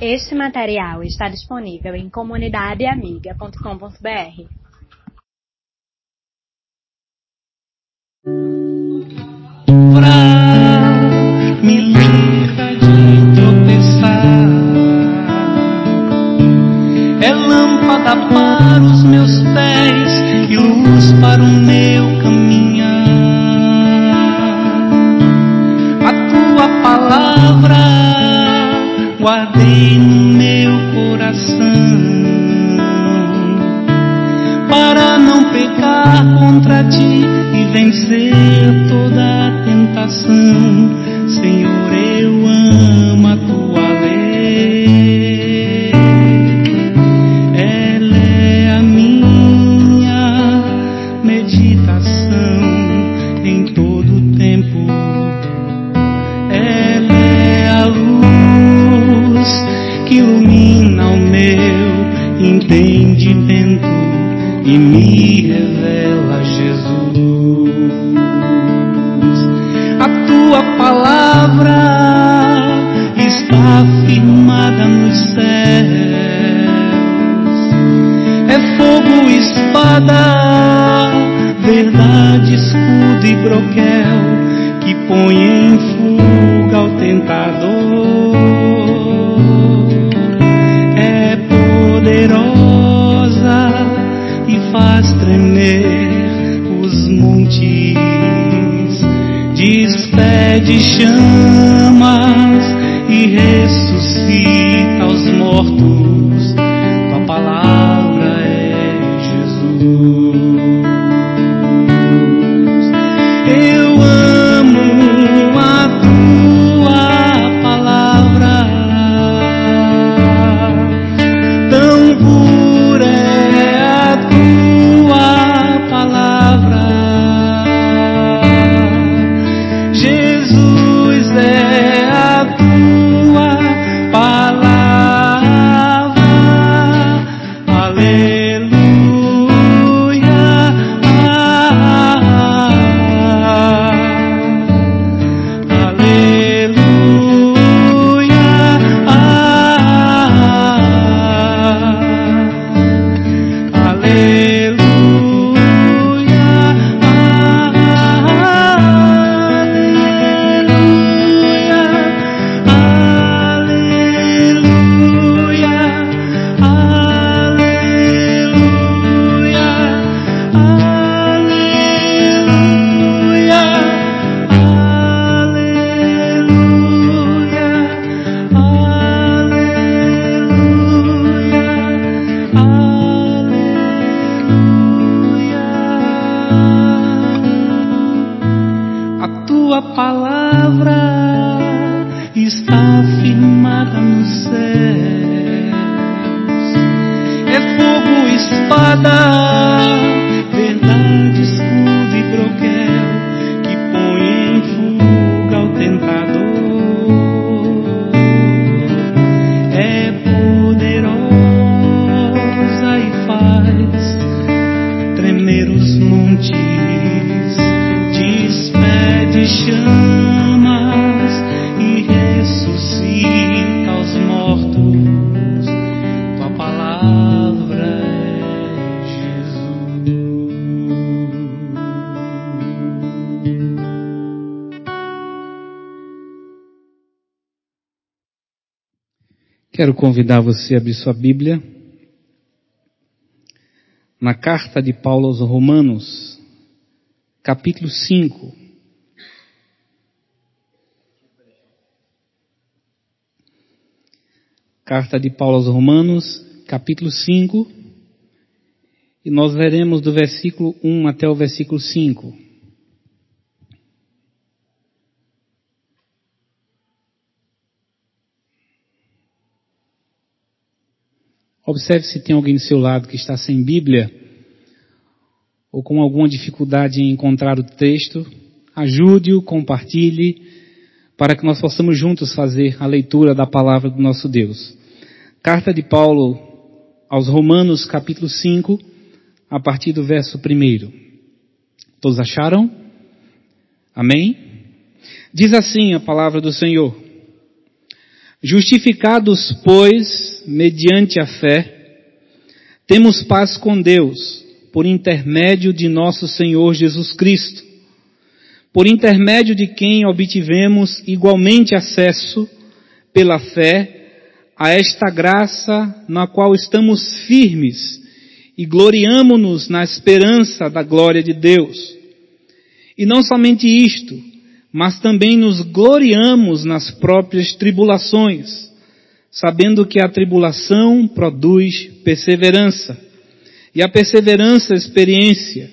Este material está disponível em comunidadeamiga.com.br. be montes, despede chamas e ressuscita os mortos. Tua palavra é Jesus. Quero convidar você a abrir sua Bíblia na carta de Paulo aos Romanos, capítulo 5. Carta de Paulo aos Romanos, capítulo 5, e nós veremos do versículo 1 até o versículo 5. Observe se tem alguém do seu lado que está sem Bíblia ou com alguma dificuldade em encontrar o texto. Ajude-o, compartilhe, para que nós possamos juntos fazer a leitura da palavra do nosso Deus. Carta de Paulo aos Romanos, capítulo 5, a partir do verso 1. Todos acharam? Amém? Diz assim a palavra do Senhor. Justificados, pois, mediante a fé, temos paz com Deus, por intermédio de nosso Senhor Jesus Cristo, por intermédio de quem obtivemos igualmente acesso, pela fé, a esta graça na qual estamos firmes e gloriamo-nos na esperança da glória de Deus. E não somente isto, mas também nos gloriamos nas próprias tribulações, sabendo que a tribulação produz perseverança, e a perseverança, experiência,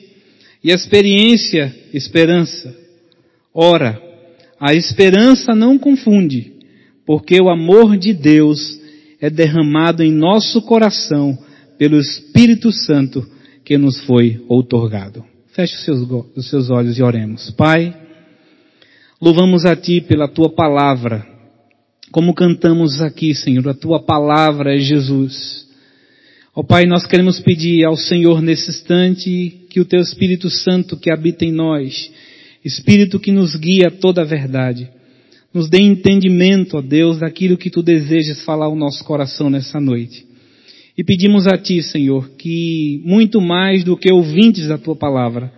e a experiência, esperança. Ora, a esperança não confunde, porque o amor de Deus é derramado em nosso coração pelo Espírito Santo que nos foi outorgado. Feche os seus, os seus olhos e oremos. Pai, louvamos a Ti pela Tua palavra. Como cantamos aqui, Senhor, a Tua palavra é Jesus. Ó oh, Pai, nós queremos pedir ao Senhor nesse instante que o Teu Espírito Santo que habita em nós, Espírito que nos guia a toda a verdade, nos dê entendimento, ó Deus, daquilo que Tu desejas falar ao nosso coração nessa noite. E pedimos a Ti, Senhor, que muito mais do que ouvintes da Tua palavra,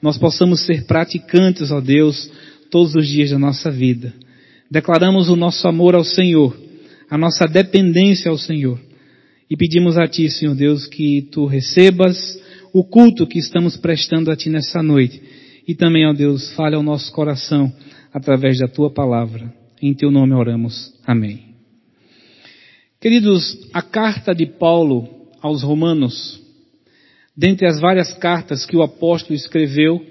nós possamos ser praticantes, ó Deus, todos os dias da nossa vida. Declaramos o nosso amor ao Senhor, a nossa dependência ao Senhor. E pedimos a Ti, Senhor Deus, que Tu recebas o culto que estamos prestando a Ti nessa noite. E também, ó Deus, fale ao nosso coração através da Tua palavra. Em Teu nome oramos. Amém. Queridos, a carta de Paulo aos Romanos, dentre as várias cartas que o apóstolo escreveu,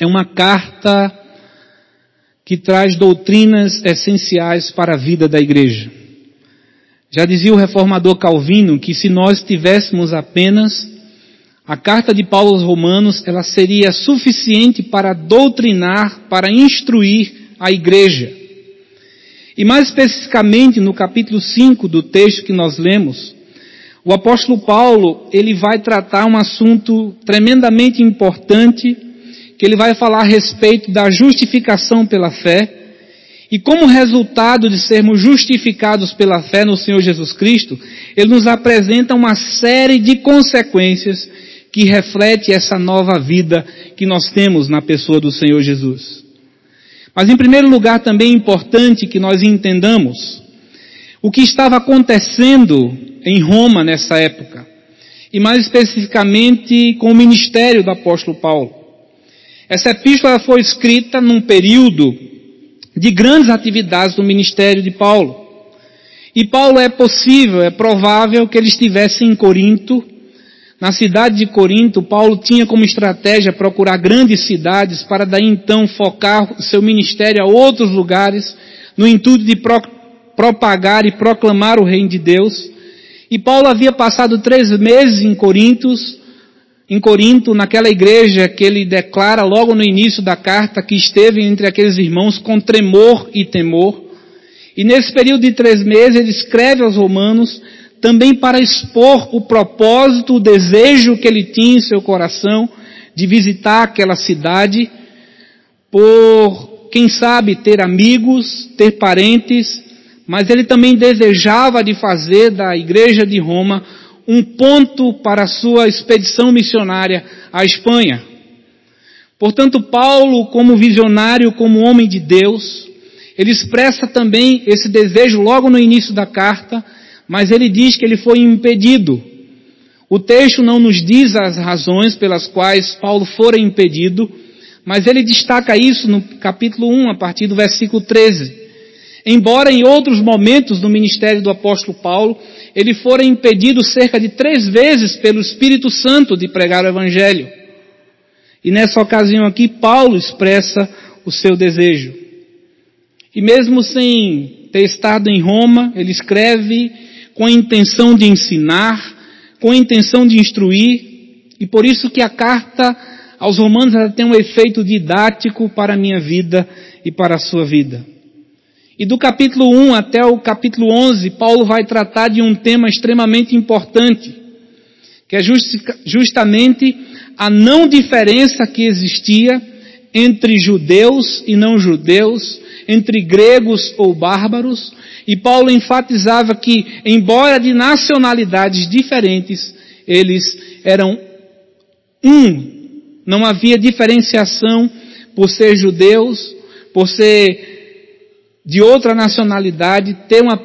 é uma carta que traz doutrinas essenciais para a vida da igreja. Já dizia o reformador Calvino que se nós tivéssemos apenas a carta de Paulo aos Romanos, ela seria suficiente para doutrinar, para instruir a igreja. E mais especificamente no capítulo 5 do texto que nós lemos, o apóstolo Paulo, ele vai tratar um assunto tremendamente importante, que ele vai falar a respeito da justificação pela fé, e como resultado de sermos justificados pela fé no Senhor Jesus Cristo, ele nos apresenta uma série de consequências que reflete essa nova vida que nós temos na pessoa do Senhor Jesus. Mas em primeiro lugar também é importante que nós entendamos o que estava acontecendo em Roma nessa época. E mais especificamente com o ministério do apóstolo Paulo. Essa epístola foi escrita num período de grandes atividades do ministério de Paulo. E Paulo é possível, é provável que ele estivesse em Corinto na cidade de Corinto, Paulo tinha como estratégia procurar grandes cidades para daí então focar seu ministério a outros lugares, no intuito de pro propagar e proclamar o reino de Deus. E Paulo havia passado três meses em Corintos, em Corinto, naquela igreja que ele declara logo no início da carta que esteve entre aqueles irmãos com tremor e temor. E nesse período de três meses ele escreve aos romanos também para expor o propósito, o desejo que ele tinha em seu coração de visitar aquela cidade, por, quem sabe, ter amigos, ter parentes, mas ele também desejava de fazer da igreja de Roma um ponto para a sua expedição missionária à Espanha. Portanto, Paulo, como visionário, como homem de Deus, ele expressa também esse desejo logo no início da carta, mas ele diz que ele foi impedido. O texto não nos diz as razões pelas quais Paulo fora impedido, mas ele destaca isso no capítulo 1, a partir do versículo 13. Embora em outros momentos do ministério do apóstolo Paulo, ele fora impedido cerca de três vezes pelo Espírito Santo de pregar o Evangelho. E nessa ocasião aqui, Paulo expressa o seu desejo. E mesmo sem ter estado em Roma, ele escreve com a intenção de ensinar, com a intenção de instruir, e por isso que a carta aos romanos ela tem um efeito didático para a minha vida e para a sua vida. E do capítulo 1 até o capítulo 11, Paulo vai tratar de um tema extremamente importante, que é justamente a não diferença que existia entre judeus e não judeus, entre gregos ou bárbaros, E Paulo enfatizava que, embora de nacionalidades diferentes, eles eram um. Não havia diferenciação por ser judeus, por ser de outra nacionalidade, ter uma,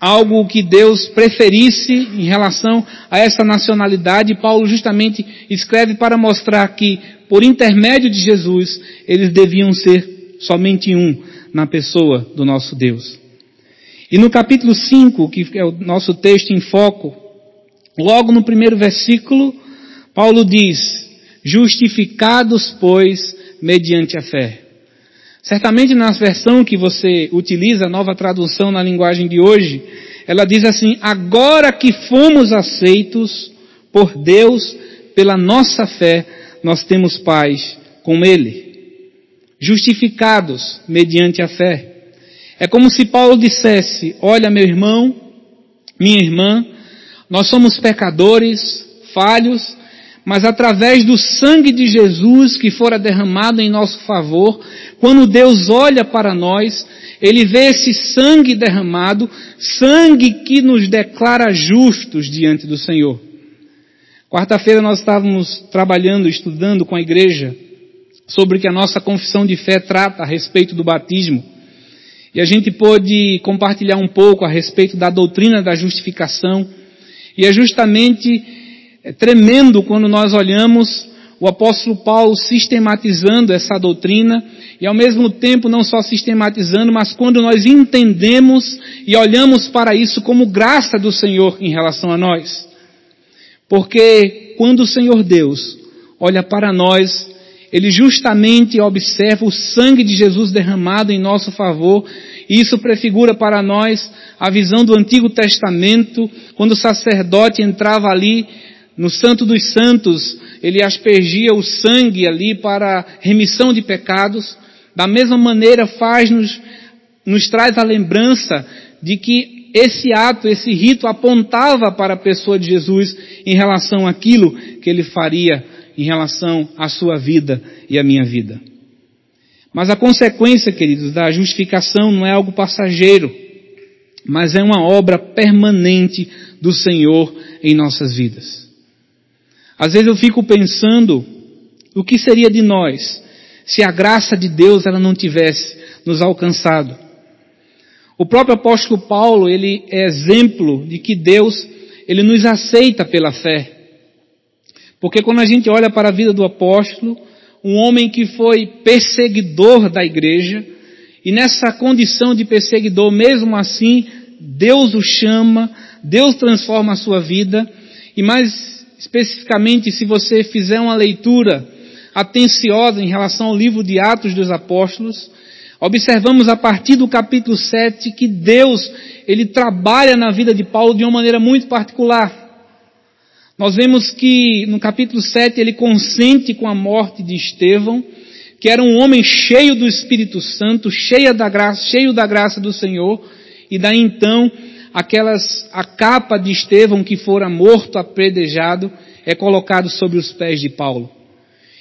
algo que Deus preferisse em relação a essa nacionalidade. Paulo justamente escreve para mostrar que, por intermédio de Jesus, eles deviam ser somente um na pessoa do nosso Deus. E no capítulo 5, que é o nosso texto em foco, logo no primeiro versículo, Paulo diz, justificados, pois, mediante a fé. Certamente na versão que você utiliza, a nova tradução na linguagem de hoje, ela diz assim, agora que fomos aceitos por Deus pela nossa fé, nós temos paz com Ele justificados mediante a fé. É como se Paulo dissesse: Olha, meu irmão, minha irmã, nós somos pecadores, falhos, mas através do sangue de Jesus que fora derramado em nosso favor, quando Deus olha para nós, Ele vê esse sangue derramado, sangue que nos declara justos diante do Senhor. Quarta-feira nós estávamos trabalhando, estudando com a igreja sobre o que a nossa confissão de fé trata a respeito do batismo. E a gente pôde compartilhar um pouco a respeito da doutrina da justificação. E é justamente é tremendo quando nós olhamos o apóstolo Paulo sistematizando essa doutrina e ao mesmo tempo não só sistematizando, mas quando nós entendemos e olhamos para isso como graça do Senhor em relação a nós. Porque quando o Senhor Deus olha para nós, ele justamente observa o sangue de Jesus derramado em nosso favor, e isso prefigura para nós a visão do Antigo Testamento, quando o sacerdote entrava ali no Santo dos Santos, ele aspergia o sangue ali para remissão de pecados. Da mesma maneira faz-nos, nos traz a lembrança de que esse ato, esse rito apontava para a pessoa de Jesus em relação àquilo que ele faria em relação à sua vida e à minha vida. Mas a consequência, queridos, da justificação não é algo passageiro, mas é uma obra permanente do Senhor em nossas vidas. Às vezes eu fico pensando o que seria de nós se a graça de Deus ela não tivesse nos alcançado. O próprio apóstolo Paulo, ele é exemplo de que Deus, ele nos aceita pela fé. Porque quando a gente olha para a vida do apóstolo, um homem que foi perseguidor da igreja, e nessa condição de perseguidor, mesmo assim, Deus o chama, Deus transforma a sua vida, e mais especificamente, se você fizer uma leitura atenciosa em relação ao livro de Atos dos Apóstolos, observamos a partir do capítulo 7 que Deus, ele trabalha na vida de Paulo de uma maneira muito particular. Nós vemos que no capítulo 7 ele consente com a morte de Estevão, que era um homem cheio do Espírito Santo, cheio da graça, cheio da graça do Senhor, e daí então aquelas a capa de Estevão que fora morto apredejado é colocado sobre os pés de Paulo.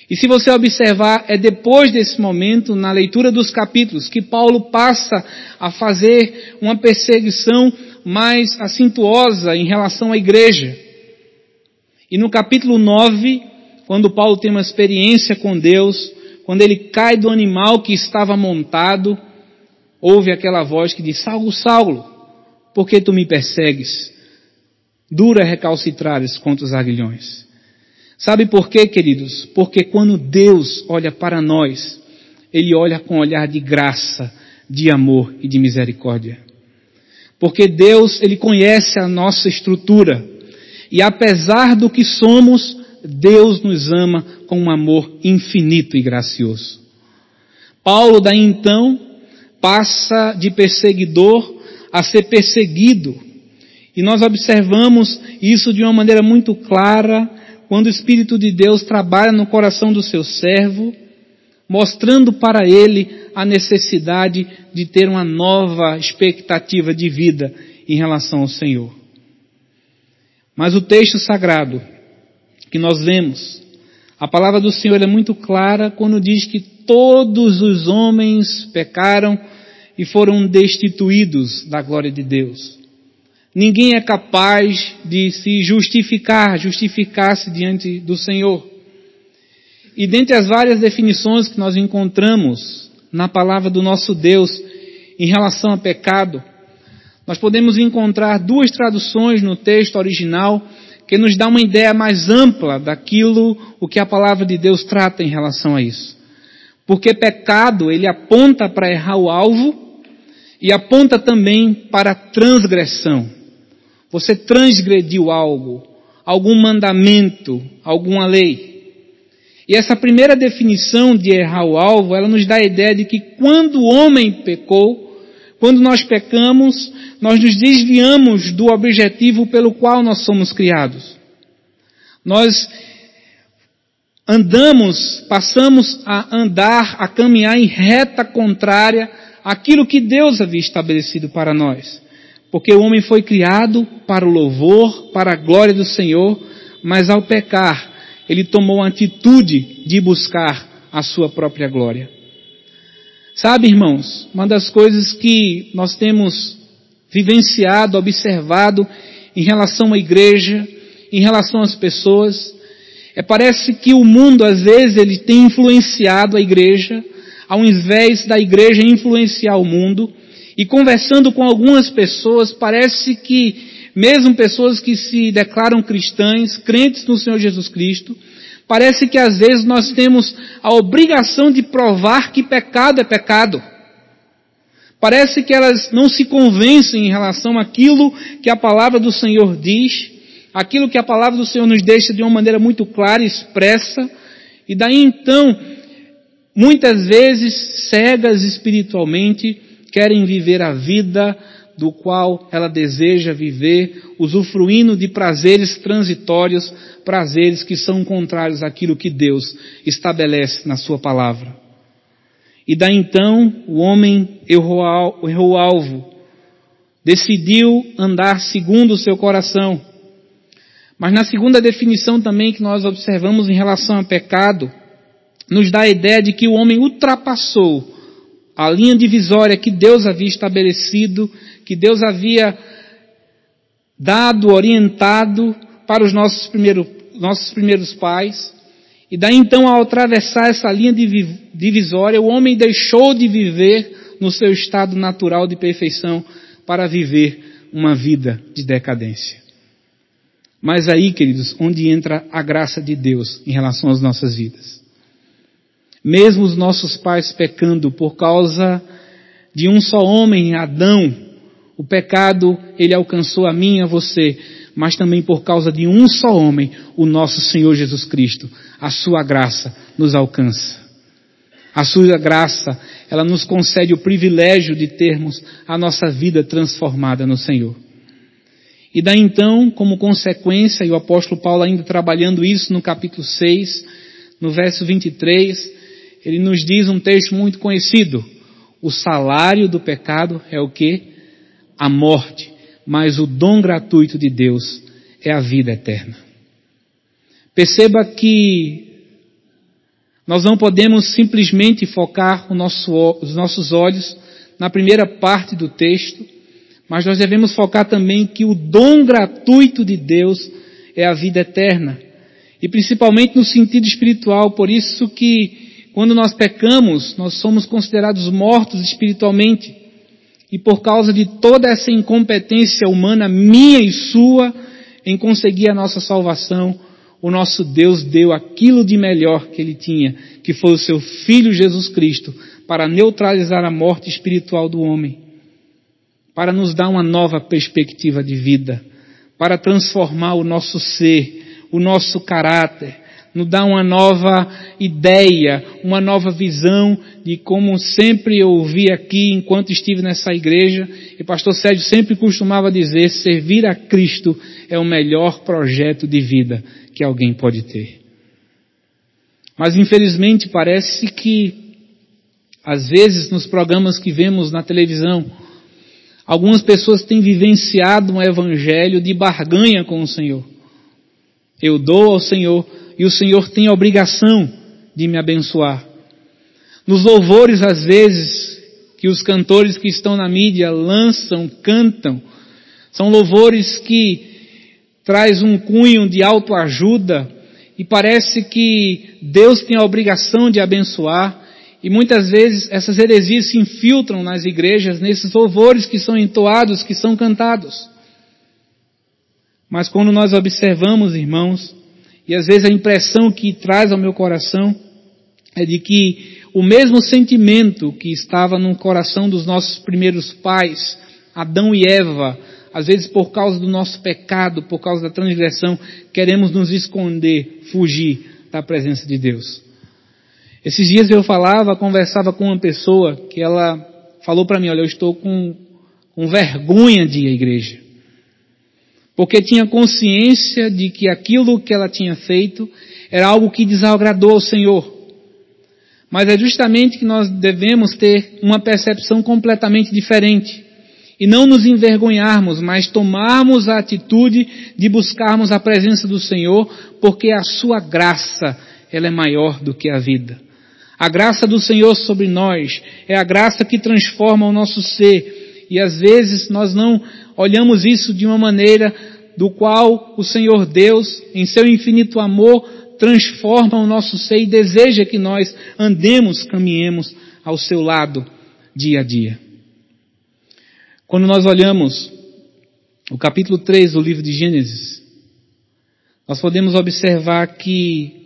E se você observar, é depois desse momento, na leitura dos capítulos, que Paulo passa a fazer uma perseguição mais acintuosa em relação à igreja. E no capítulo 9, quando Paulo tem uma experiência com Deus, quando ele cai do animal que estava montado, ouve aquela voz que diz: Saulo, Saulo, por que tu me persegues? Dura recalcitrares contra os aguilhões. Sabe por quê, queridos? Porque quando Deus olha para nós, Ele olha com um olhar de graça, de amor e de misericórdia. Porque Deus, Ele conhece a nossa estrutura. E apesar do que somos, Deus nos ama com um amor infinito e gracioso. Paulo, daí então, passa de perseguidor a ser perseguido. E nós observamos isso de uma maneira muito clara quando o Espírito de Deus trabalha no coração do seu servo, mostrando para ele a necessidade de ter uma nova expectativa de vida em relação ao Senhor. Mas o texto sagrado que nós lemos, a palavra do Senhor é muito clara quando diz que todos os homens pecaram e foram destituídos da glória de Deus. Ninguém é capaz de se justificar, justificar-se diante do Senhor. E dentre as várias definições que nós encontramos na palavra do nosso Deus em relação a pecado, nós podemos encontrar duas traduções no texto original que nos dá uma ideia mais ampla daquilo o que a palavra de Deus trata em relação a isso. Porque pecado, ele aponta para errar o alvo e aponta também para a transgressão. Você transgrediu algo, algum mandamento, alguma lei. E essa primeira definição de errar o alvo, ela nos dá a ideia de que quando o homem pecou, quando nós pecamos, nós nos desviamos do objetivo pelo qual nós somos criados. Nós andamos, passamos a andar, a caminhar em reta contrária àquilo que Deus havia estabelecido para nós. Porque o homem foi criado para o louvor, para a glória do Senhor, mas ao pecar, ele tomou a atitude de buscar a sua própria glória. Sabe, irmãos, uma das coisas que nós temos vivenciado, observado em relação à igreja, em relação às pessoas, é parece que o mundo às vezes ele tem influenciado a igreja, ao invés da igreja influenciar o mundo, e conversando com algumas pessoas, parece que mesmo pessoas que se declaram cristãs, crentes no Senhor Jesus Cristo, parece que às vezes nós temos a obrigação de provar que pecado é pecado. Parece que elas não se convencem em relação àquilo que a palavra do Senhor diz, aquilo que a palavra do Senhor nos deixa de uma maneira muito clara e expressa, e daí então, muitas vezes, cegas espiritualmente, querem viver a vida do qual ela deseja viver, usufruindo de prazeres transitórios, prazeres que são contrários àquilo que Deus estabelece na sua palavra. E daí então o homem errou, o alvo, decidiu andar segundo o seu coração. Mas na segunda definição também que nós observamos em relação ao pecado, nos dá a ideia de que o homem ultrapassou a linha divisória que Deus havia estabelecido que Deus havia dado, orientado para os nossos, primeiro, nossos primeiros pais. E daí então, ao atravessar essa linha divisória, o homem deixou de viver no seu estado natural de perfeição para viver uma vida de decadência. Mas aí, queridos, onde entra a graça de Deus em relação às nossas vidas. Mesmo os nossos pais pecando por causa de um só homem, Adão, o pecado, ele alcançou a mim e a você, mas também por causa de um só homem, o nosso Senhor Jesus Cristo. A sua graça nos alcança. A sua graça, ela nos concede o privilégio de termos a nossa vida transformada no Senhor. E daí então, como consequência, e o apóstolo Paulo ainda trabalhando isso no capítulo 6, no verso 23, ele nos diz um texto muito conhecido. O salário do pecado é o que? a morte, mas o dom gratuito de Deus é a vida eterna. Perceba que nós não podemos simplesmente focar nosso, os nossos olhos na primeira parte do texto, mas nós devemos focar também que o dom gratuito de Deus é a vida eterna. E principalmente no sentido espiritual, por isso que quando nós pecamos, nós somos considerados mortos espiritualmente. E por causa de toda essa incompetência humana, minha e sua, em conseguir a nossa salvação, o nosso Deus deu aquilo de melhor que ele tinha, que foi o seu Filho Jesus Cristo, para neutralizar a morte espiritual do homem, para nos dar uma nova perspectiva de vida, para transformar o nosso ser, o nosso caráter, nos dá uma nova ideia, uma nova visão de como sempre eu ouvi aqui enquanto estive nessa igreja, e pastor Sérgio sempre costumava dizer, servir a Cristo é o melhor projeto de vida que alguém pode ter. Mas infelizmente parece que, às vezes nos programas que vemos na televisão, algumas pessoas têm vivenciado um evangelho de barganha com o Senhor. Eu dou ao Senhor e o Senhor tem a obrigação de me abençoar. Nos louvores, às vezes, que os cantores que estão na mídia lançam, cantam. São louvores que traz um cunho de autoajuda e parece que Deus tem a obrigação de abençoar. E muitas vezes essas heresias se infiltram nas igrejas, nesses louvores que são entoados, que são cantados. Mas quando nós observamos, irmãos, e às vezes a impressão que traz ao meu coração é de que o mesmo sentimento que estava no coração dos nossos primeiros pais, Adão e Eva, às vezes por causa do nosso pecado, por causa da transgressão, queremos nos esconder, fugir da presença de Deus. Esses dias eu falava, conversava com uma pessoa que ela falou para mim, olha, eu estou com, com vergonha de ir à igreja. Porque tinha consciência de que aquilo que ela tinha feito era algo que desagradou ao Senhor. Mas é justamente que nós devemos ter uma percepção completamente diferente. E não nos envergonharmos, mas tomarmos a atitude de buscarmos a presença do Senhor, porque a sua graça, ela é maior do que a vida. A graça do Senhor sobre nós é a graça que transforma o nosso ser. E às vezes nós não olhamos isso de uma maneira do qual o Senhor Deus, em seu infinito amor, transforma o nosso ser e deseja que nós andemos, caminhemos ao seu lado dia a dia. Quando nós olhamos o capítulo 3 do livro de Gênesis, nós podemos observar que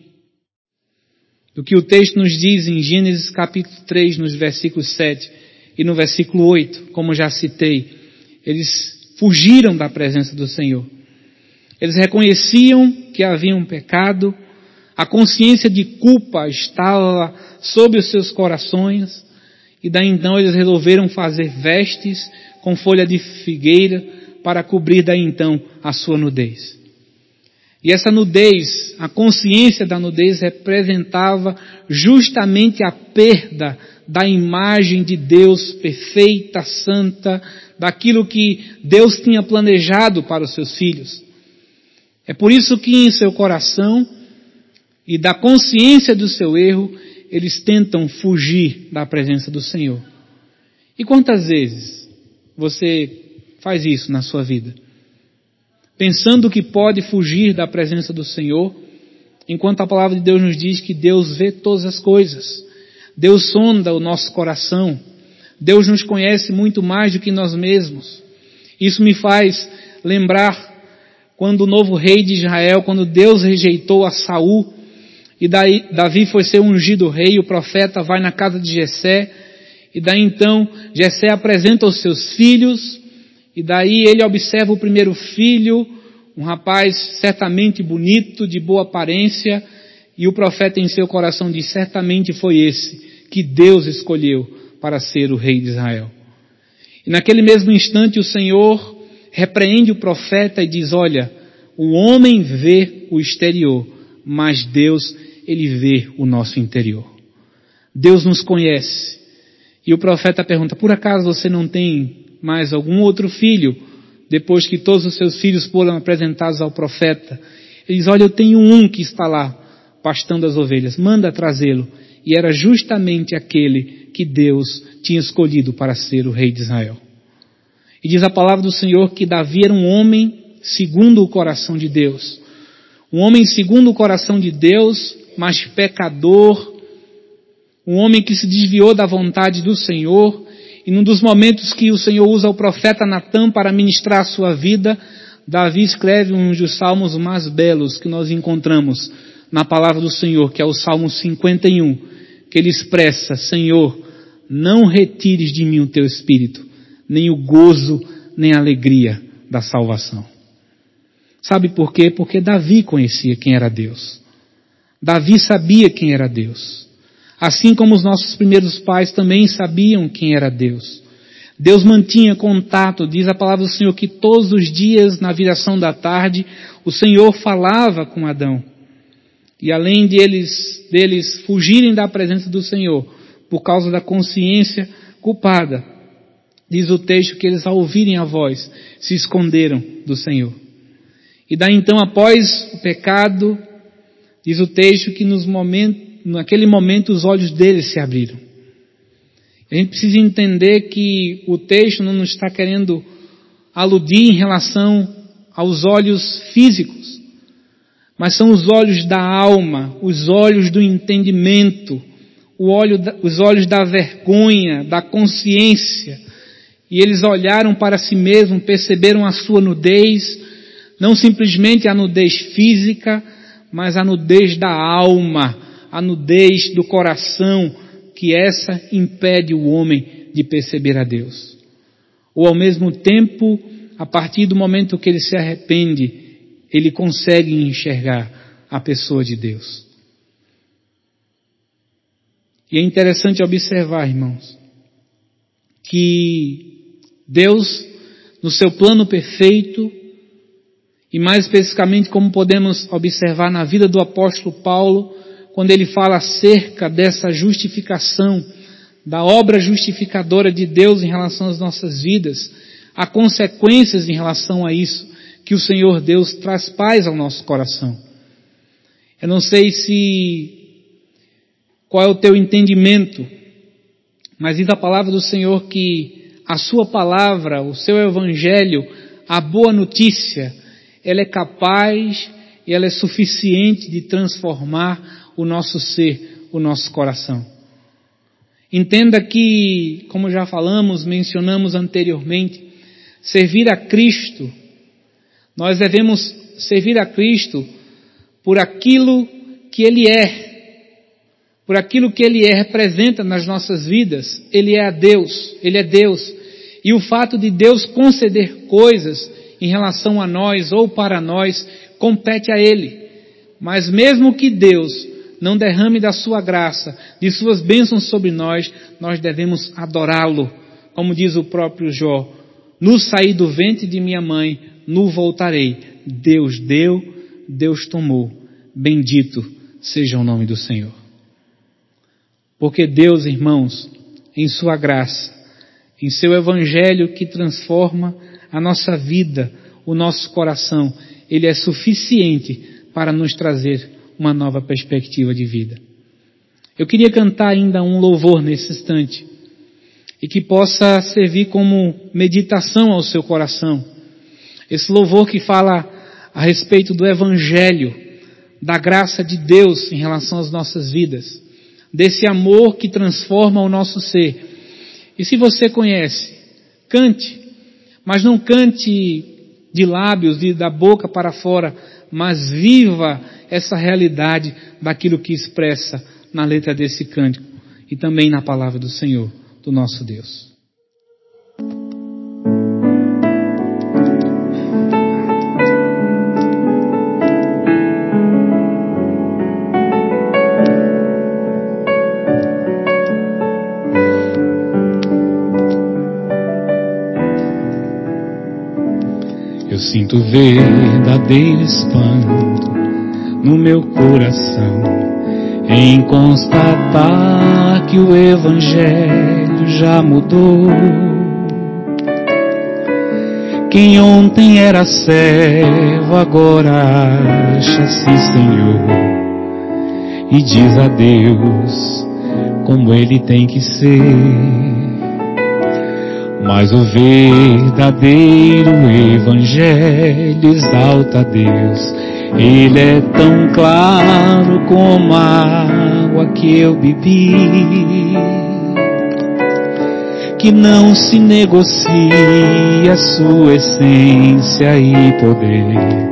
do que o texto nos diz em Gênesis capítulo 3, nos versículos 7 e no versículo 8, como já citei, eles fugiram da presença do Senhor. Eles reconheciam que havia um pecado, a consciência de culpa estava sobre os seus corações, e daí então eles resolveram fazer vestes com folha de figueira para cobrir daí então a sua nudez. E essa nudez, a consciência da nudez representava justamente a perda da imagem de Deus perfeita, santa, daquilo que Deus tinha planejado para os seus filhos. É por isso que em seu coração e da consciência do seu erro, eles tentam fugir da presença do Senhor. E quantas vezes você faz isso na sua vida? Pensando que pode fugir da presença do Senhor, enquanto a palavra de Deus nos diz que Deus vê todas as coisas. Deus sonda o nosso coração. Deus nos conhece muito mais do que nós mesmos. Isso me faz lembrar quando o novo rei de Israel, quando Deus rejeitou a Saul, e daí Davi foi ser ungido rei, o profeta vai na casa de Jessé, e daí então Jessé apresenta os seus filhos, e daí ele observa o primeiro filho, um rapaz certamente bonito, de boa aparência, e o profeta em seu coração diz: certamente foi esse que Deus escolheu para ser o rei de Israel. E naquele mesmo instante o Senhor repreende o profeta e diz: Olha, o homem vê o exterior, mas Deus, ele vê o nosso interior. Deus nos conhece. E o profeta pergunta: Por acaso você não tem mais algum outro filho? Depois que todos os seus filhos foram apresentados ao profeta, ele diz: Olha, eu tenho um que está lá, pastando as ovelhas, manda trazê-lo. E era justamente aquele que Deus tinha escolhido para ser o rei de Israel. E diz a palavra do Senhor que Davi era um homem segundo o coração de Deus. Um homem segundo o coração de Deus, mas pecador. Um homem que se desviou da vontade do Senhor. E num dos momentos que o Senhor usa o profeta Natan para ministrar a sua vida, Davi escreve um dos salmos mais belos que nós encontramos na palavra do Senhor, que é o Salmo 51, que ele expressa: Senhor, não retires de mim o teu espírito nem o gozo, nem a alegria da salvação. Sabe por quê? Porque Davi conhecia quem era Deus. Davi sabia quem era Deus. Assim como os nossos primeiros pais também sabiam quem era Deus. Deus mantinha contato, diz a palavra do Senhor, que todos os dias, na viração da tarde, o Senhor falava com Adão. E além deles, deles fugirem da presença do Senhor, por causa da consciência culpada, Diz o texto que eles, ao ouvirem a voz, se esconderam do Senhor. E daí então, após o pecado, diz o texto que nos momentos, naquele momento os olhos deles se abriram. A gente precisa entender que o texto não nos está querendo aludir em relação aos olhos físicos, mas são os olhos da alma, os olhos do entendimento, os olhos da vergonha, da consciência. E eles olharam para si mesmos, perceberam a sua nudez, não simplesmente a nudez física, mas a nudez da alma, a nudez do coração, que essa impede o homem de perceber a Deus. Ou ao mesmo tempo, a partir do momento que ele se arrepende, ele consegue enxergar a pessoa de Deus. E é interessante observar, irmãos, que Deus, no seu plano perfeito, e mais especificamente como podemos observar na vida do apóstolo Paulo, quando ele fala acerca dessa justificação, da obra justificadora de Deus em relação às nossas vidas, há consequências em relação a isso, que o Senhor Deus traz paz ao nosso coração. Eu não sei se qual é o teu entendimento, mas diz a palavra do Senhor que a sua palavra, o seu evangelho, a boa notícia, ela é capaz e ela é suficiente de transformar o nosso ser, o nosso coração. Entenda que, como já falamos, mencionamos anteriormente, servir a Cristo, nós devemos servir a Cristo por aquilo que Ele é, por aquilo que Ele é, representa nas nossas vidas. Ele é a Deus, Ele é Deus. E o fato de Deus conceder coisas em relação a nós ou para nós compete a Ele. Mas mesmo que Deus não derrame da sua graça, de suas bênçãos sobre nós, nós devemos adorá-lo. Como diz o próprio Jó, no sair do ventre de minha mãe, no voltarei. Deus deu, Deus tomou. Bendito seja o nome do Senhor. Porque Deus, irmãos, em sua graça, em seu evangelho que transforma a nossa vida, o nosso coração, ele é suficiente para nos trazer uma nova perspectiva de vida. Eu queria cantar ainda um louvor nesse instante e que possa servir como meditação ao seu coração. Esse louvor que fala a respeito do Evangelho, da graça de Deus em relação às nossas vidas, desse amor que transforma o nosso ser. E se você conhece, cante, mas não cante de lábios, de, da boca para fora, mas viva essa realidade daquilo que expressa na letra desse cântico e também na palavra do Senhor, do nosso Deus. Eu sinto verdadeiro espanto no meu coração em constatar que o Evangelho já mudou. Quem ontem era servo agora acha-se Senhor e diz a Deus como ele tem que ser. Mas o verdadeiro Evangelho exalta a Deus ele é tão claro como a água que eu bebi, que não se negocia sua essência e poder.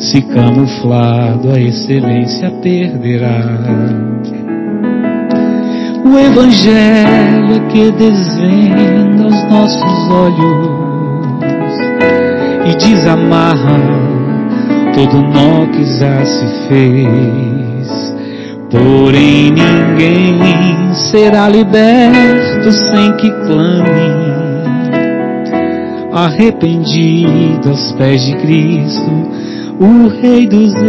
Se camuflado a excelência perderá. O Evangelho é que desvenda os nossos olhos e desamarra todo nó que já se fez. Porém ninguém será liberto sem que clame, arrependido aos pés de Cristo, o Rei dos Reis.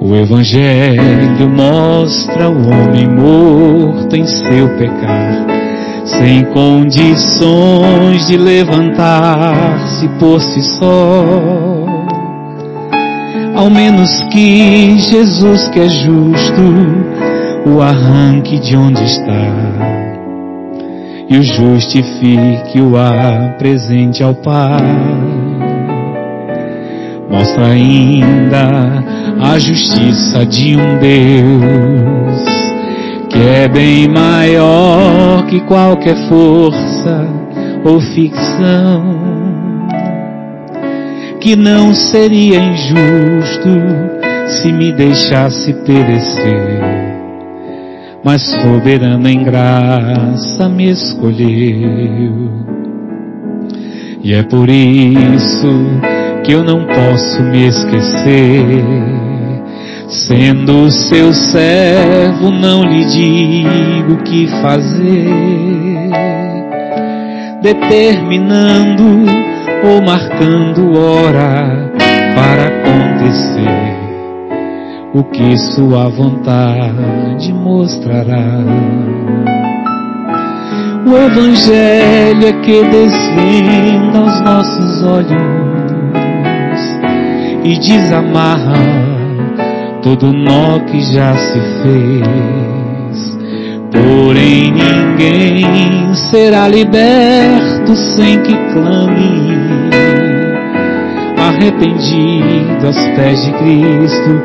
O Evangelho mostra o homem morto em seu pecado sem condições de levantar-se por si só. Ao menos que Jesus, que é justo, o arranque de onde está e o justifique, o apresente ao Pai. Mostra ainda a justiça de um Deus que é bem maior que qualquer força ou ficção, que não seria injusto se me deixasse perecer mas soberano em graça me escolheu. E é por isso que eu não posso me esquecer. Sendo seu servo, não lhe digo o que fazer, determinando ou marcando hora para acontecer o que sua vontade mostrará. O Evangelho é que desvenda os nossos olhos e desamarra todo nó que já se fez. Porém, ninguém será liberto sem que clame arrependido aos pés de Cristo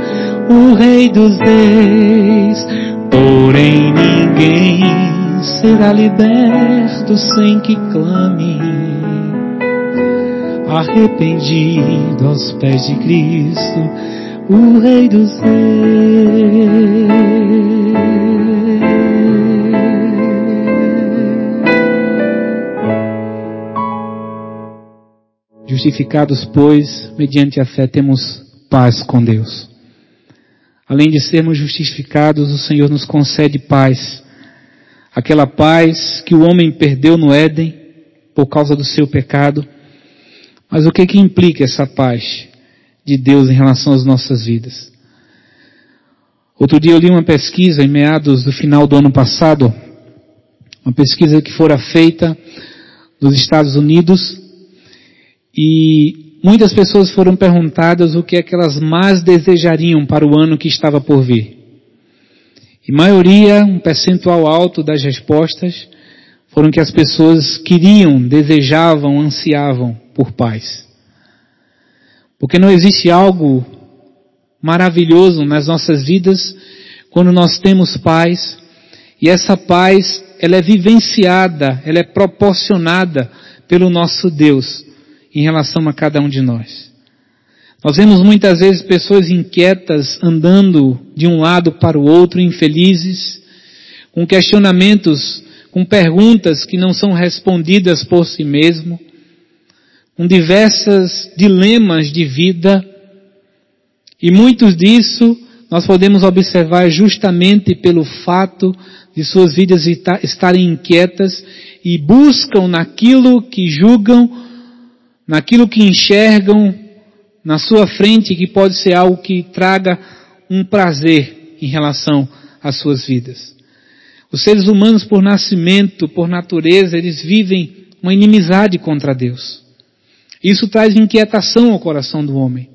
o Rei dos Reis. Porém, ninguém será liberto sem que clame, arrependido aos pés de Cristo, o Rei dos Reis. Justificados, pois, mediante a fé, temos paz com Deus. Além de sermos justificados, o Senhor nos concede paz. Aquela paz que o homem perdeu no Éden por causa do seu pecado. Mas o que que implica essa paz de Deus em relação às nossas vidas? Outro dia eu li uma pesquisa em meados do final do ano passado, uma pesquisa que fora feita nos Estados Unidos e Muitas pessoas foram perguntadas o que é que elas mais desejariam para o ano que estava por vir. E maioria, um percentual alto das respostas, foram que as pessoas queriam, desejavam, ansiavam por paz. Porque não existe algo maravilhoso nas nossas vidas quando nós temos paz e essa paz ela é vivenciada, ela é proporcionada pelo nosso Deus em relação a cada um de nós. Nós vemos muitas vezes pessoas inquietas andando de um lado para o outro, infelizes, com questionamentos, com perguntas que não são respondidas por si mesmo, com diversas dilemas de vida, e muitos disso nós podemos observar justamente pelo fato de suas vidas estarem inquietas e buscam naquilo que julgam naquilo que enxergam na sua frente que pode ser algo que traga um prazer em relação às suas vidas. Os seres humanos, por nascimento, por natureza, eles vivem uma inimizade contra Deus. Isso traz inquietação ao coração do homem.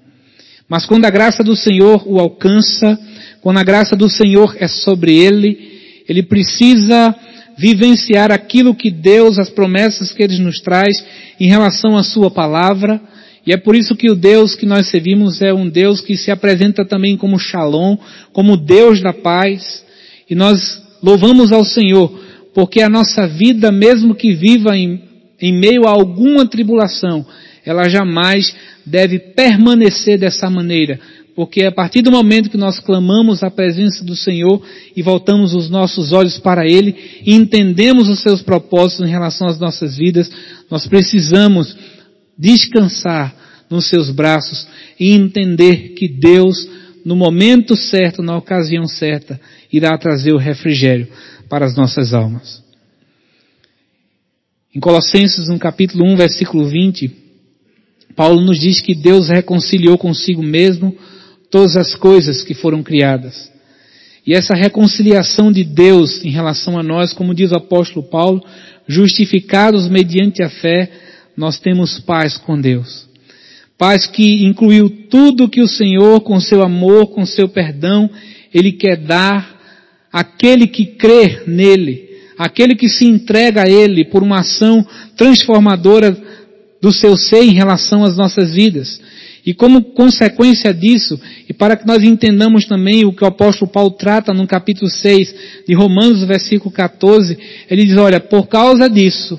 Mas quando a graça do Senhor o alcança, quando a graça do Senhor é sobre ele, ele precisa vivenciar aquilo que Deus, as promessas que Ele nos traz em relação à Sua palavra. E é por isso que o Deus que nós servimos é um Deus que se apresenta também como Shalom, como Deus da paz. E nós louvamos ao Senhor, porque a nossa vida, mesmo que viva em, em meio a alguma tribulação, ela jamais deve permanecer dessa maneira, porque a partir do momento que nós clamamos a presença do Senhor e voltamos os nossos olhos para Ele e entendemos os seus propósitos em relação às nossas vidas, nós precisamos descansar nos seus braços e entender que Deus, no momento certo, na ocasião certa, irá trazer o refrigério para as nossas almas. Em Colossenses, no capítulo 1, versículo 20, Paulo nos diz que Deus reconciliou consigo mesmo todas as coisas que foram criadas. E essa reconciliação de Deus em relação a nós, como diz o apóstolo Paulo, justificados mediante a fé, nós temos paz com Deus. Paz que incluiu tudo que o Senhor, com seu amor, com seu perdão, Ele quer dar àquele que crê nele, aquele que se entrega a Ele por uma ação transformadora do seu ser em relação às nossas vidas. E como consequência disso, e para que nós entendamos também o que o apóstolo Paulo trata no capítulo 6 de Romanos, versículo 14, ele diz, olha, por causa disso,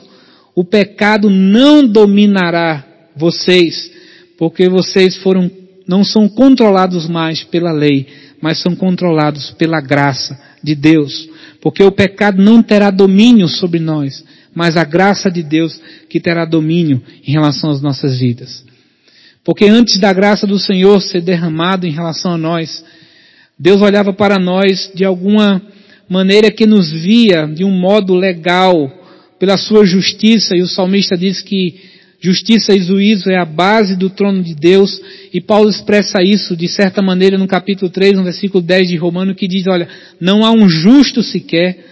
o pecado não dominará vocês, porque vocês foram, não são controlados mais pela lei, mas são controlados pela graça de Deus. Porque o pecado não terá domínio sobre nós, mas a graça de Deus que terá domínio em relação às nossas vidas. Porque antes da graça do Senhor ser derramada em relação a nós, Deus olhava para nós de alguma maneira que nos via de um modo legal, pela sua justiça, e o salmista diz que justiça e juízo é a base do trono de Deus, e Paulo expressa isso de certa maneira no capítulo 3, no versículo 10 de Romano, que diz, olha, não há um justo sequer,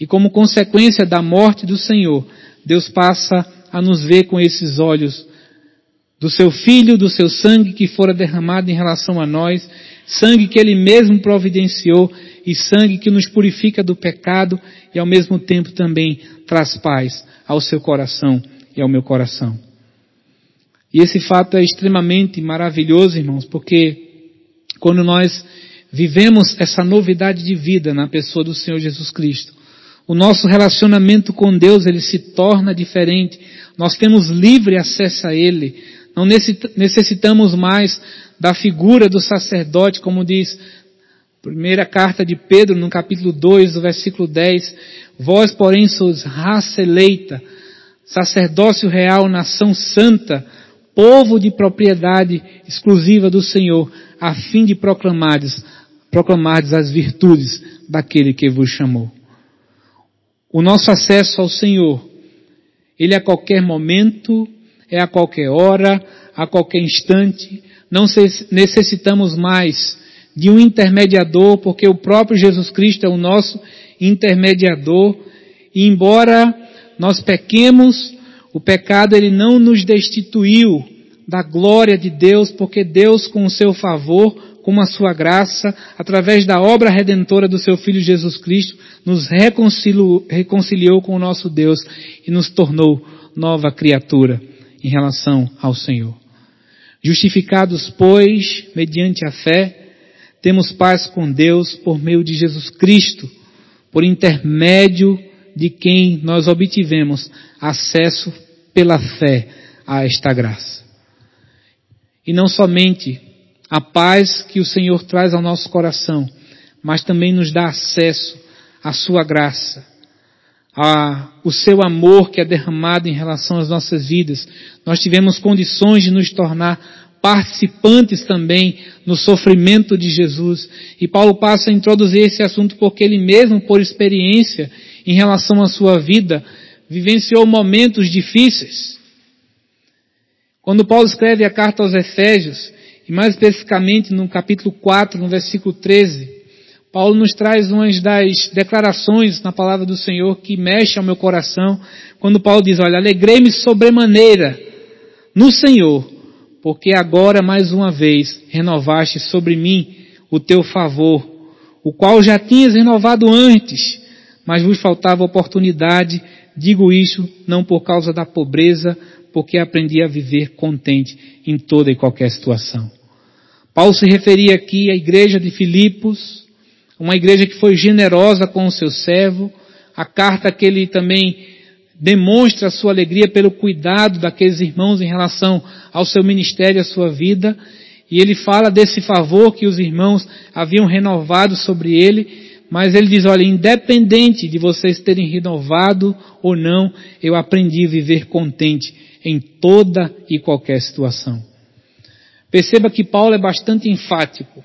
e como consequência da morte do Senhor, Deus passa a nos ver com esses olhos do seu filho, do seu sangue que fora derramado em relação a nós, sangue que ele mesmo providenciou e sangue que nos purifica do pecado e ao mesmo tempo também traz paz ao seu coração e ao meu coração. E esse fato é extremamente maravilhoso, irmãos, porque quando nós vivemos essa novidade de vida na pessoa do Senhor Jesus Cristo, o nosso relacionamento com Deus ele se torna diferente. Nós temos livre acesso a Ele. Não necessitamos mais da figura do sacerdote, como diz primeira carta de Pedro, no capítulo 2, versículo 10. Vós, porém, sois raça eleita, sacerdócio real, nação santa, povo de propriedade exclusiva do Senhor, a fim de proclamardes, proclamardes as virtudes daquele que vos chamou. O nosso acesso ao Senhor, ele a qualquer momento é a qualquer hora, a qualquer instante. Não necessitamos mais de um intermediador, porque o próprio Jesus Cristo é o nosso intermediador. E embora nós pequemos, o pecado ele não nos destituiu da glória de Deus, porque Deus, com o seu favor, com a sua graça, através da obra redentora do seu Filho Jesus Cristo, nos reconciliou, reconciliou com o nosso Deus e nos tornou nova criatura em relação ao Senhor. Justificados, pois, mediante a fé, temos paz com Deus por meio de Jesus Cristo, por intermédio de quem nós obtivemos acesso pela fé a esta graça. E não somente a paz que o Senhor traz ao nosso coração, mas também nos dá acesso à sua graça, a, o seu amor que é derramado em relação às nossas vidas. Nós tivemos condições de nos tornar participantes também no sofrimento de Jesus. E Paulo passa a introduzir esse assunto porque ele mesmo, por experiência em relação à sua vida, vivenciou momentos difíceis. Quando Paulo escreve a carta aos Efésios, e mais especificamente no capítulo 4, no versículo 13, Paulo nos traz uma das declarações na palavra do Senhor que mexe ao meu coração, quando Paulo diz, olha, alegrei-me sobremaneira no Senhor, porque agora mais uma vez renovaste sobre mim o teu favor, o qual já tinhas renovado antes, mas vos faltava oportunidade, digo isso não por causa da pobreza, porque aprendi a viver contente em toda e qualquer situação. Paulo se referia aqui à igreja de Filipos, uma igreja que foi generosa com o seu servo, a carta que ele também demonstra a sua alegria pelo cuidado daqueles irmãos em relação ao seu ministério e à sua vida, e ele fala desse favor que os irmãos haviam renovado sobre ele, mas ele diz, olha, independente de vocês terem renovado ou não, eu aprendi a viver contente em toda e qualquer situação. Perceba que Paulo é bastante enfático.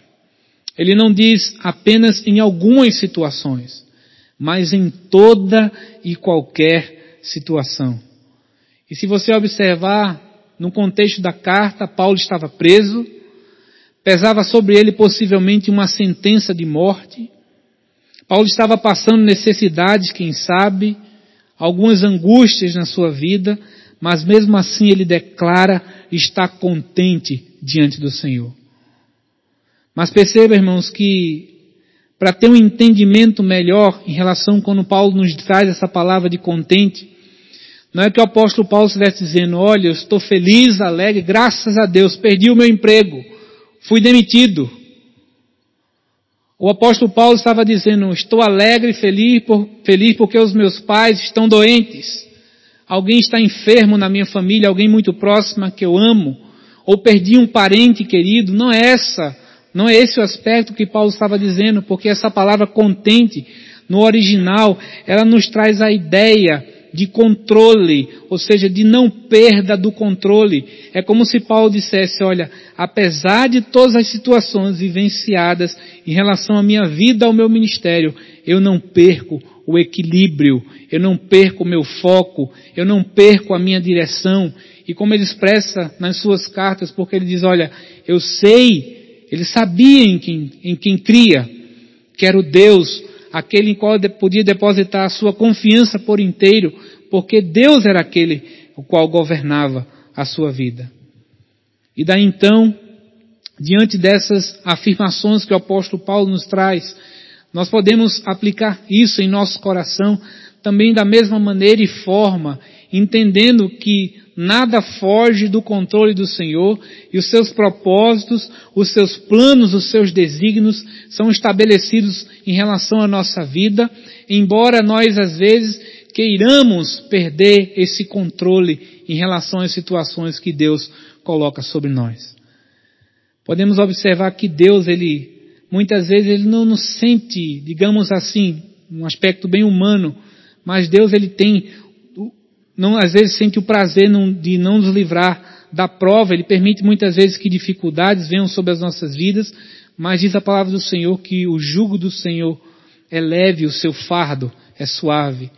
Ele não diz apenas em algumas situações, mas em toda e qualquer situação. E se você observar, no contexto da carta, Paulo estava preso, pesava sobre ele possivelmente uma sentença de morte, Paulo estava passando necessidades, quem sabe, algumas angústias na sua vida, mas mesmo assim ele declara estar contente diante do Senhor. Mas perceba, irmãos, que para ter um entendimento melhor em relação quando Paulo nos traz essa palavra de contente, não é que o apóstolo Paulo estivesse dizendo, olha, eu estou feliz, alegre, graças a Deus, perdi o meu emprego, fui demitido. O apóstolo Paulo estava dizendo, estou alegre e feliz, por, feliz porque os meus pais estão doentes. Alguém está enfermo na minha família, alguém muito próximo que eu amo, ou perdi um parente querido. Não é essa não é esse o aspecto que Paulo estava dizendo, porque essa palavra contente, no original, ela nos traz a ideia de controle, ou seja, de não perda do controle. É como se Paulo dissesse, olha, apesar de todas as situações vivenciadas em relação à minha vida, ao meu ministério, eu não perco o equilíbrio, eu não perco o meu foco, eu não perco a minha direção. E como ele expressa nas suas cartas, porque ele diz, olha, eu sei ele sabia em quem, em quem cria, que era o Deus, aquele em qual podia depositar a sua confiança por inteiro, porque Deus era aquele o qual governava a sua vida. E daí então, diante dessas afirmações que o apóstolo Paulo nos traz, nós podemos aplicar isso em nosso coração também da mesma maneira e forma, entendendo que nada foge do controle do Senhor e os seus propósitos, os seus planos, os seus desígnios são estabelecidos em relação à nossa vida, embora nós às vezes queiramos perder esse controle em relação às situações que Deus coloca sobre nós. Podemos observar que Deus, ele, muitas vezes ele não nos sente, digamos assim, um aspecto bem humano, mas Deus ele tem não, às vezes sente o prazer de não nos livrar da prova, Ele permite muitas vezes que dificuldades venham sobre as nossas vidas, mas diz a palavra do Senhor que o jugo do Senhor é leve, o seu fardo é suave.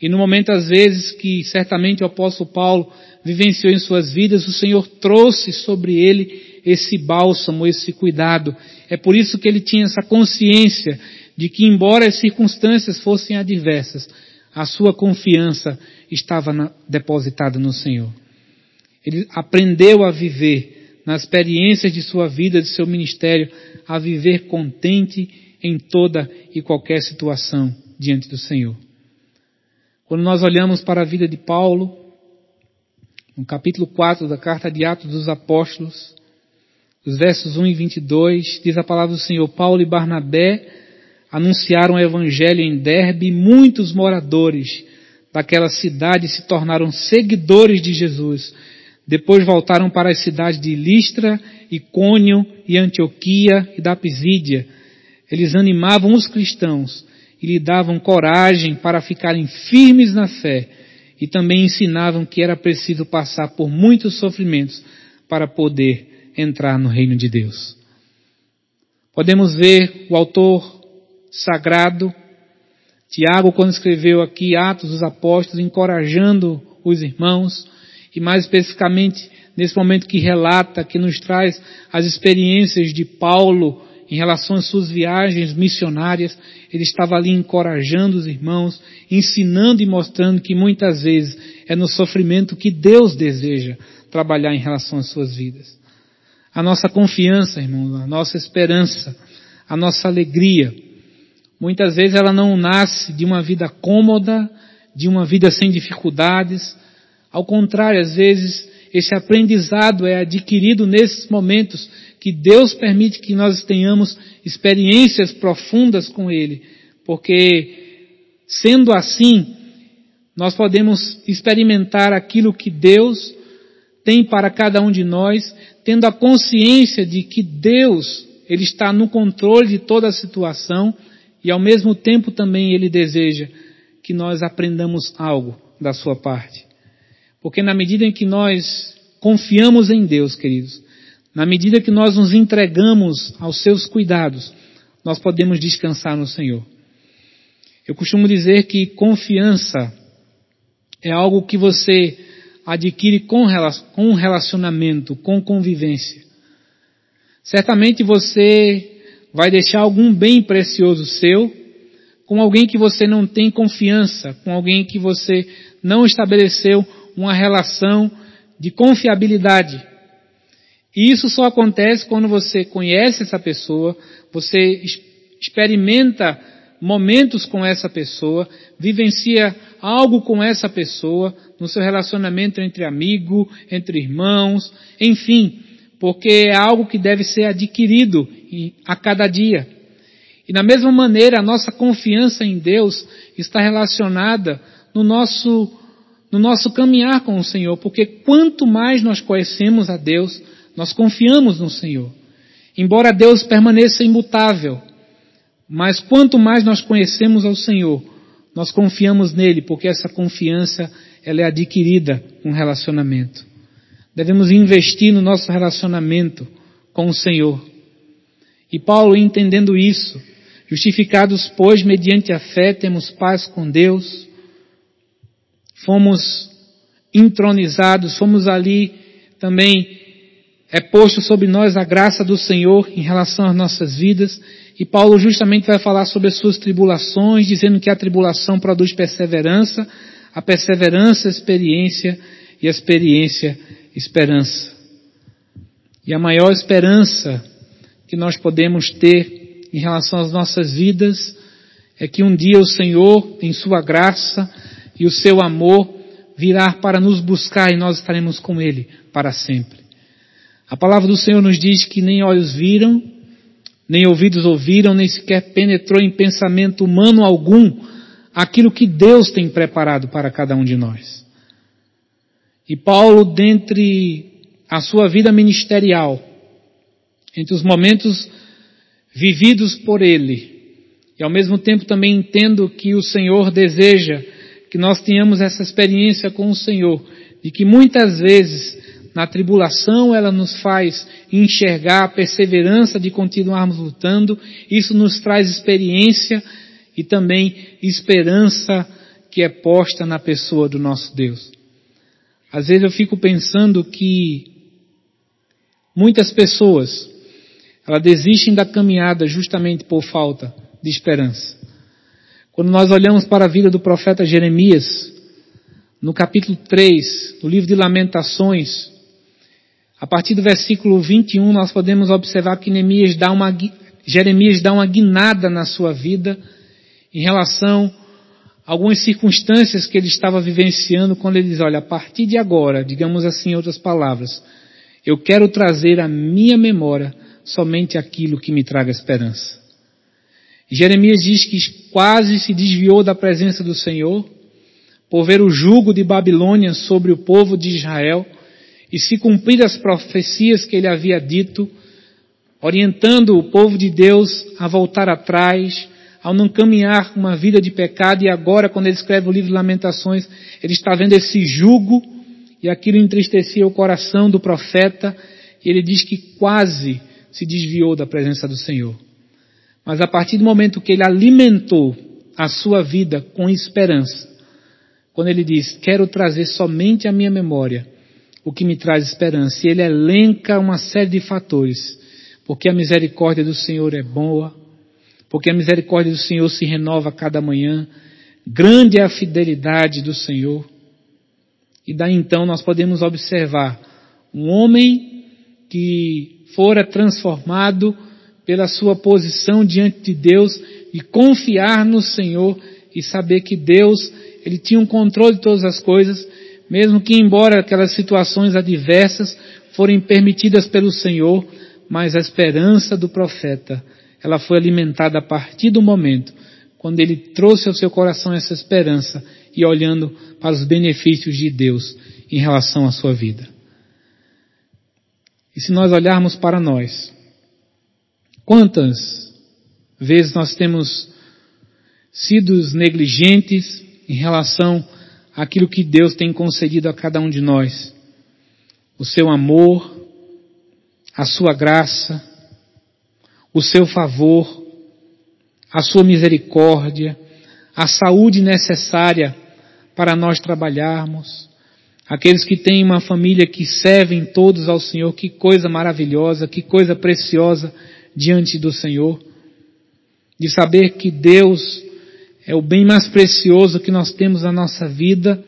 E no momento, às vezes, que certamente o apóstolo Paulo vivenciou em suas vidas, o Senhor trouxe sobre ele esse bálsamo, esse cuidado. É por isso que ele tinha essa consciência de que, embora as circunstâncias fossem adversas, a sua confiança estava na, depositada no Senhor. Ele aprendeu a viver, nas experiências de sua vida, de seu ministério, a viver contente em toda e qualquer situação diante do Senhor. Quando nós olhamos para a vida de Paulo, no capítulo 4 da carta de Atos dos Apóstolos, os versos 1 e 22, diz a palavra do Senhor: Paulo e Barnabé anunciaram o evangelho em Derbe e muitos moradores daquela cidade se tornaram seguidores de Jesus. Depois voltaram para as cidades de Listra, Icônio e Antioquia e da Pisídia. Eles animavam os cristãos e lhe davam coragem para ficarem firmes na fé e também ensinavam que era preciso passar por muitos sofrimentos para poder entrar no reino de Deus. Podemos ver o autor sagrado Tiago, quando escreveu aqui Atos dos Apóstolos, encorajando os irmãos, e mais especificamente nesse momento que relata, que nos traz as experiências de Paulo em relação às suas viagens missionárias, ele estava ali encorajando os irmãos, ensinando e mostrando que muitas vezes é no sofrimento que Deus deseja trabalhar em relação às suas vidas. A nossa confiança, irmãos, a nossa esperança, a nossa alegria, Muitas vezes ela não nasce de uma vida cômoda, de uma vida sem dificuldades. Ao contrário, às vezes esse aprendizado é adquirido nesses momentos que Deus permite que nós tenhamos experiências profundas com Ele, porque sendo assim, nós podemos experimentar aquilo que Deus tem para cada um de nós, tendo a consciência de que Deus, Ele está no controle de toda a situação e ao mesmo tempo também ele deseja que nós aprendamos algo da sua parte. Porque na medida em que nós confiamos em Deus, queridos, na medida que nós nos entregamos aos seus cuidados, nós podemos descansar no Senhor. Eu costumo dizer que confiança é algo que você adquire com relacionamento, com convivência. Certamente você vai deixar algum bem precioso seu com alguém que você não tem confiança, com alguém que você não estabeleceu uma relação de confiabilidade. E isso só acontece quando você conhece essa pessoa, você experimenta momentos com essa pessoa, vivencia algo com essa pessoa, no seu relacionamento entre amigo, entre irmãos, enfim, porque é algo que deve ser adquirido a cada dia. E da mesma maneira, a nossa confiança em Deus está relacionada no nosso, no nosso caminhar com o Senhor, porque quanto mais nós conhecemos a Deus, nós confiamos no Senhor. Embora Deus permaneça imutável, mas quanto mais nós conhecemos ao Senhor, nós confiamos nele, porque essa confiança ela é adquirida com relacionamento. Devemos investir no nosso relacionamento com o Senhor. E Paulo, entendendo isso, justificados, pois, mediante a fé, temos paz com Deus, fomos entronizados, fomos ali também é posto sobre nós a graça do Senhor em relação às nossas vidas, e Paulo justamente vai falar sobre as suas tribulações, dizendo que a tribulação produz perseverança, a perseverança, experiência, e a experiência, esperança. E a maior esperança que nós podemos ter em relação às nossas vidas é que um dia o Senhor, em Sua graça e o seu amor, virá para nos buscar e nós estaremos com Ele para sempre. A palavra do Senhor nos diz que nem olhos viram, nem ouvidos ouviram, nem sequer penetrou em pensamento humano algum aquilo que Deus tem preparado para cada um de nós. E Paulo, dentre a sua vida ministerial, entre os momentos vividos por ele, e ao mesmo tempo também entendo que o Senhor deseja que nós tenhamos essa experiência com o Senhor, de que muitas vezes na tribulação, ela nos faz enxergar a perseverança de continuarmos lutando. Isso nos traz experiência e também esperança que é posta na pessoa do nosso Deus. Às vezes eu fico pensando que muitas pessoas, elas desistem da caminhada justamente por falta de esperança. Quando nós olhamos para a vida do profeta Jeremias, no capítulo 3 do livro de Lamentações, a partir do versículo 21, nós podemos observar que Neemias dá uma, Jeremias dá uma guinada na sua vida em relação algumas circunstâncias que ele estava vivenciando quando ele diz, olha, a partir de agora, digamos assim em outras palavras, eu quero trazer à minha memória somente aquilo que me traga esperança. Jeremias diz que quase se desviou da presença do Senhor por ver o jugo de Babilônia sobre o povo de Israel e se cumprir as profecias que ele havia dito, orientando o povo de Deus a voltar atrás, ao não caminhar uma vida de pecado, e agora, quando ele escreve o livro de Lamentações, ele está vendo esse jugo, e aquilo entristecia o coração do profeta, e ele diz que quase se desviou da presença do Senhor. Mas a partir do momento que ele alimentou a sua vida com esperança, quando ele diz, quero trazer somente a minha memória o que me traz esperança. E ele elenca uma série de fatores. Porque a misericórdia do Senhor é boa, porque a misericórdia do Senhor se renova a cada manhã, grande é a fidelidade do Senhor. E daí então nós podemos observar um homem que fora transformado pela sua posição diante de Deus e confiar no Senhor e saber que Deus, ele tinha um controle de todas as coisas mesmo que embora aquelas situações adversas forem permitidas pelo Senhor, mas a esperança do profeta, ela foi alimentada a partir do momento quando ele trouxe ao seu coração essa esperança e olhando para os benefícios de Deus em relação à sua vida. E se nós olharmos para nós, quantas vezes nós temos sido negligentes em relação aquilo que Deus tem concedido a cada um de nós. O seu amor, a sua graça, o seu favor, a sua misericórdia, a saúde necessária para nós trabalharmos. Aqueles que têm uma família que servem todos ao Senhor, que coisa maravilhosa, que coisa preciosa diante do Senhor. De saber que Deus é o bem mais precioso que nós temos na nossa vida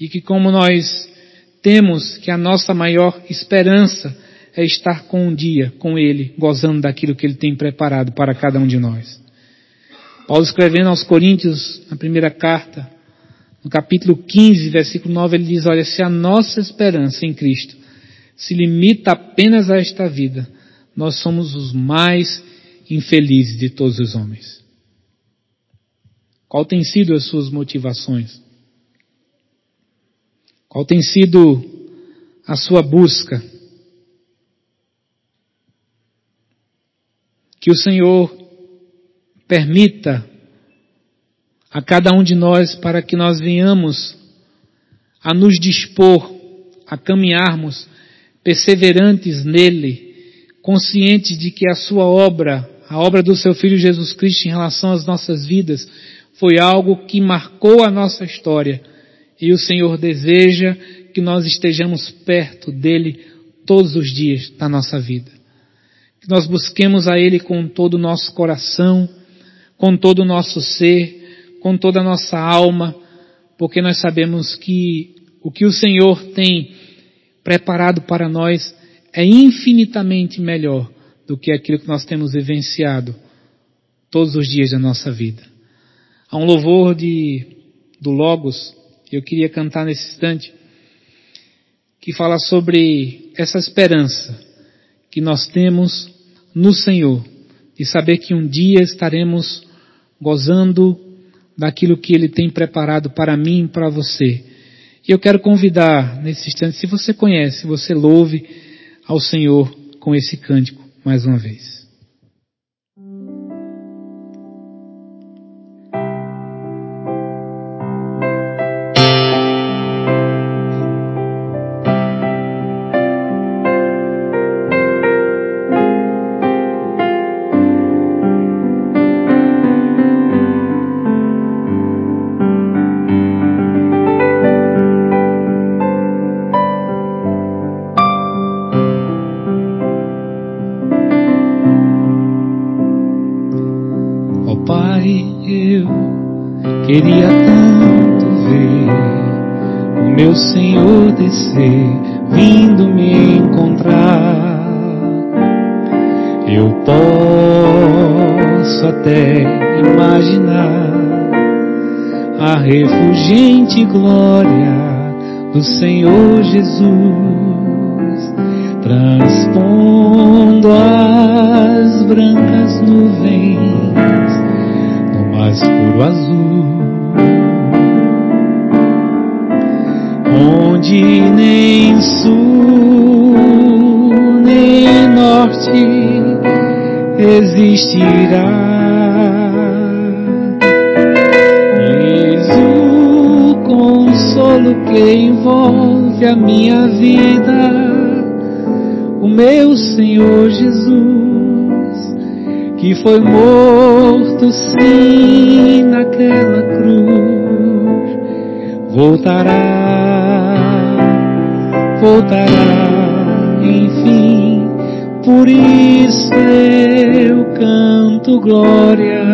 e que como nós temos que a nossa maior esperança é estar com um dia com Ele, gozando daquilo que Ele tem preparado para cada um de nós. Paulo escrevendo aos Coríntios, na primeira carta, no capítulo 15, versículo 9, ele diz, olha, se a nossa esperança em Cristo se limita apenas a esta vida, nós somos os mais infelizes de todos os homens. Qual tem sido as suas motivações? Qual tem sido a sua busca? Que o Senhor permita a cada um de nós para que nós venhamos a nos dispor a caminharmos perseverantes nele, conscientes de que a sua obra, a obra do seu Filho Jesus Cristo em relação às nossas vidas, foi algo que marcou a nossa história e o Senhor deseja que nós estejamos perto dele todos os dias da nossa vida. Que nós busquemos a Ele com todo o nosso coração, com todo o nosso ser, com toda a nossa alma, porque nós sabemos que o que o Senhor tem preparado para nós é infinitamente melhor do que aquilo que nós temos vivenciado todos os dias da nossa vida. Há um louvor de, do Logos, eu queria cantar nesse instante, que fala sobre essa esperança que nós temos no Senhor, de saber que um dia estaremos gozando daquilo que Ele tem preparado para mim e para você. E eu quero convidar nesse instante, se você conhece, você louve ao Senhor com esse cântico mais uma vez. Glória do Senhor Jesus, transpondo as brancas nuvens no mais puro azul. onde nem sul nem norte existirá. A minha vida, o meu Senhor Jesus, que foi morto sim naquela cruz, voltará voltará, enfim. Por isso eu canto glória,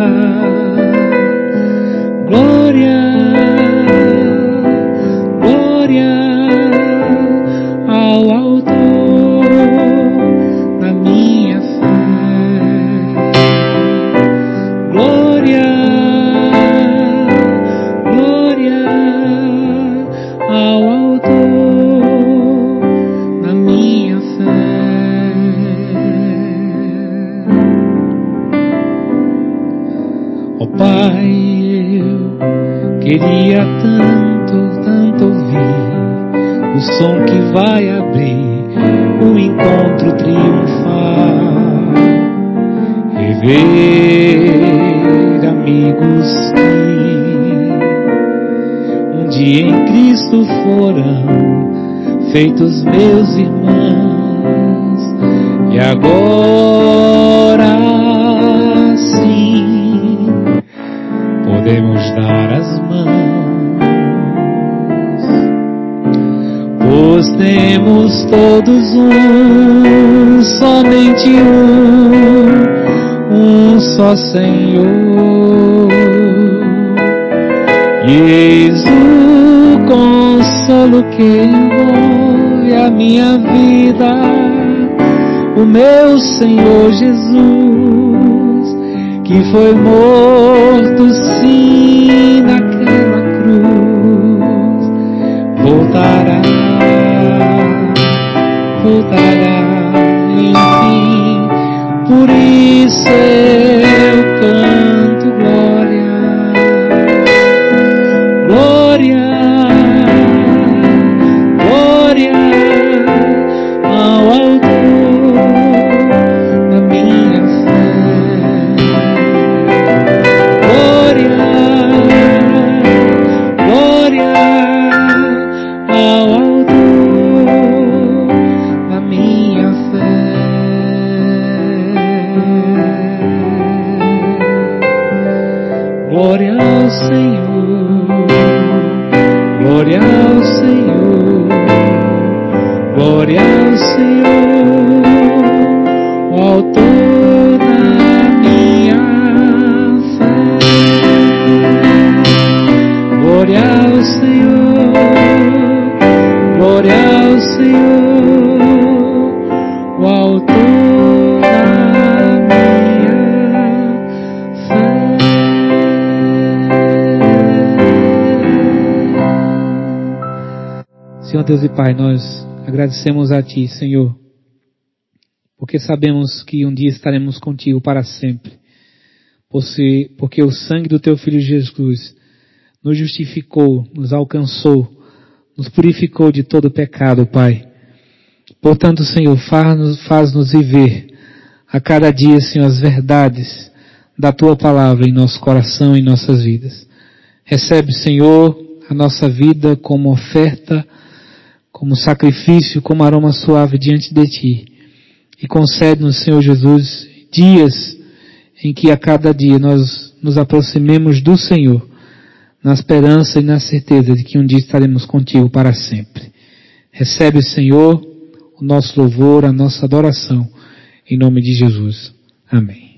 会不 Deus e Pai, nós agradecemos a Ti, Senhor, porque sabemos que um dia estaremos contigo para sempre, porque o sangue do Teu Filho Jesus nos justificou, nos alcançou, nos purificou de todo pecado, Pai. Portanto, Senhor, faz-nos faz viver a cada dia, Senhor, as verdades da Tua palavra em nosso coração e em nossas vidas. Recebe, Senhor, a nossa vida como oferta, como sacrifício, como aroma suave diante de Ti. E concede-nos, Senhor Jesus, dias em que a cada dia nós nos aproximemos do Senhor, na esperança e na certeza de que um dia estaremos contigo para sempre. Recebe, Senhor, o nosso louvor, a nossa adoração, em nome de Jesus. Amém.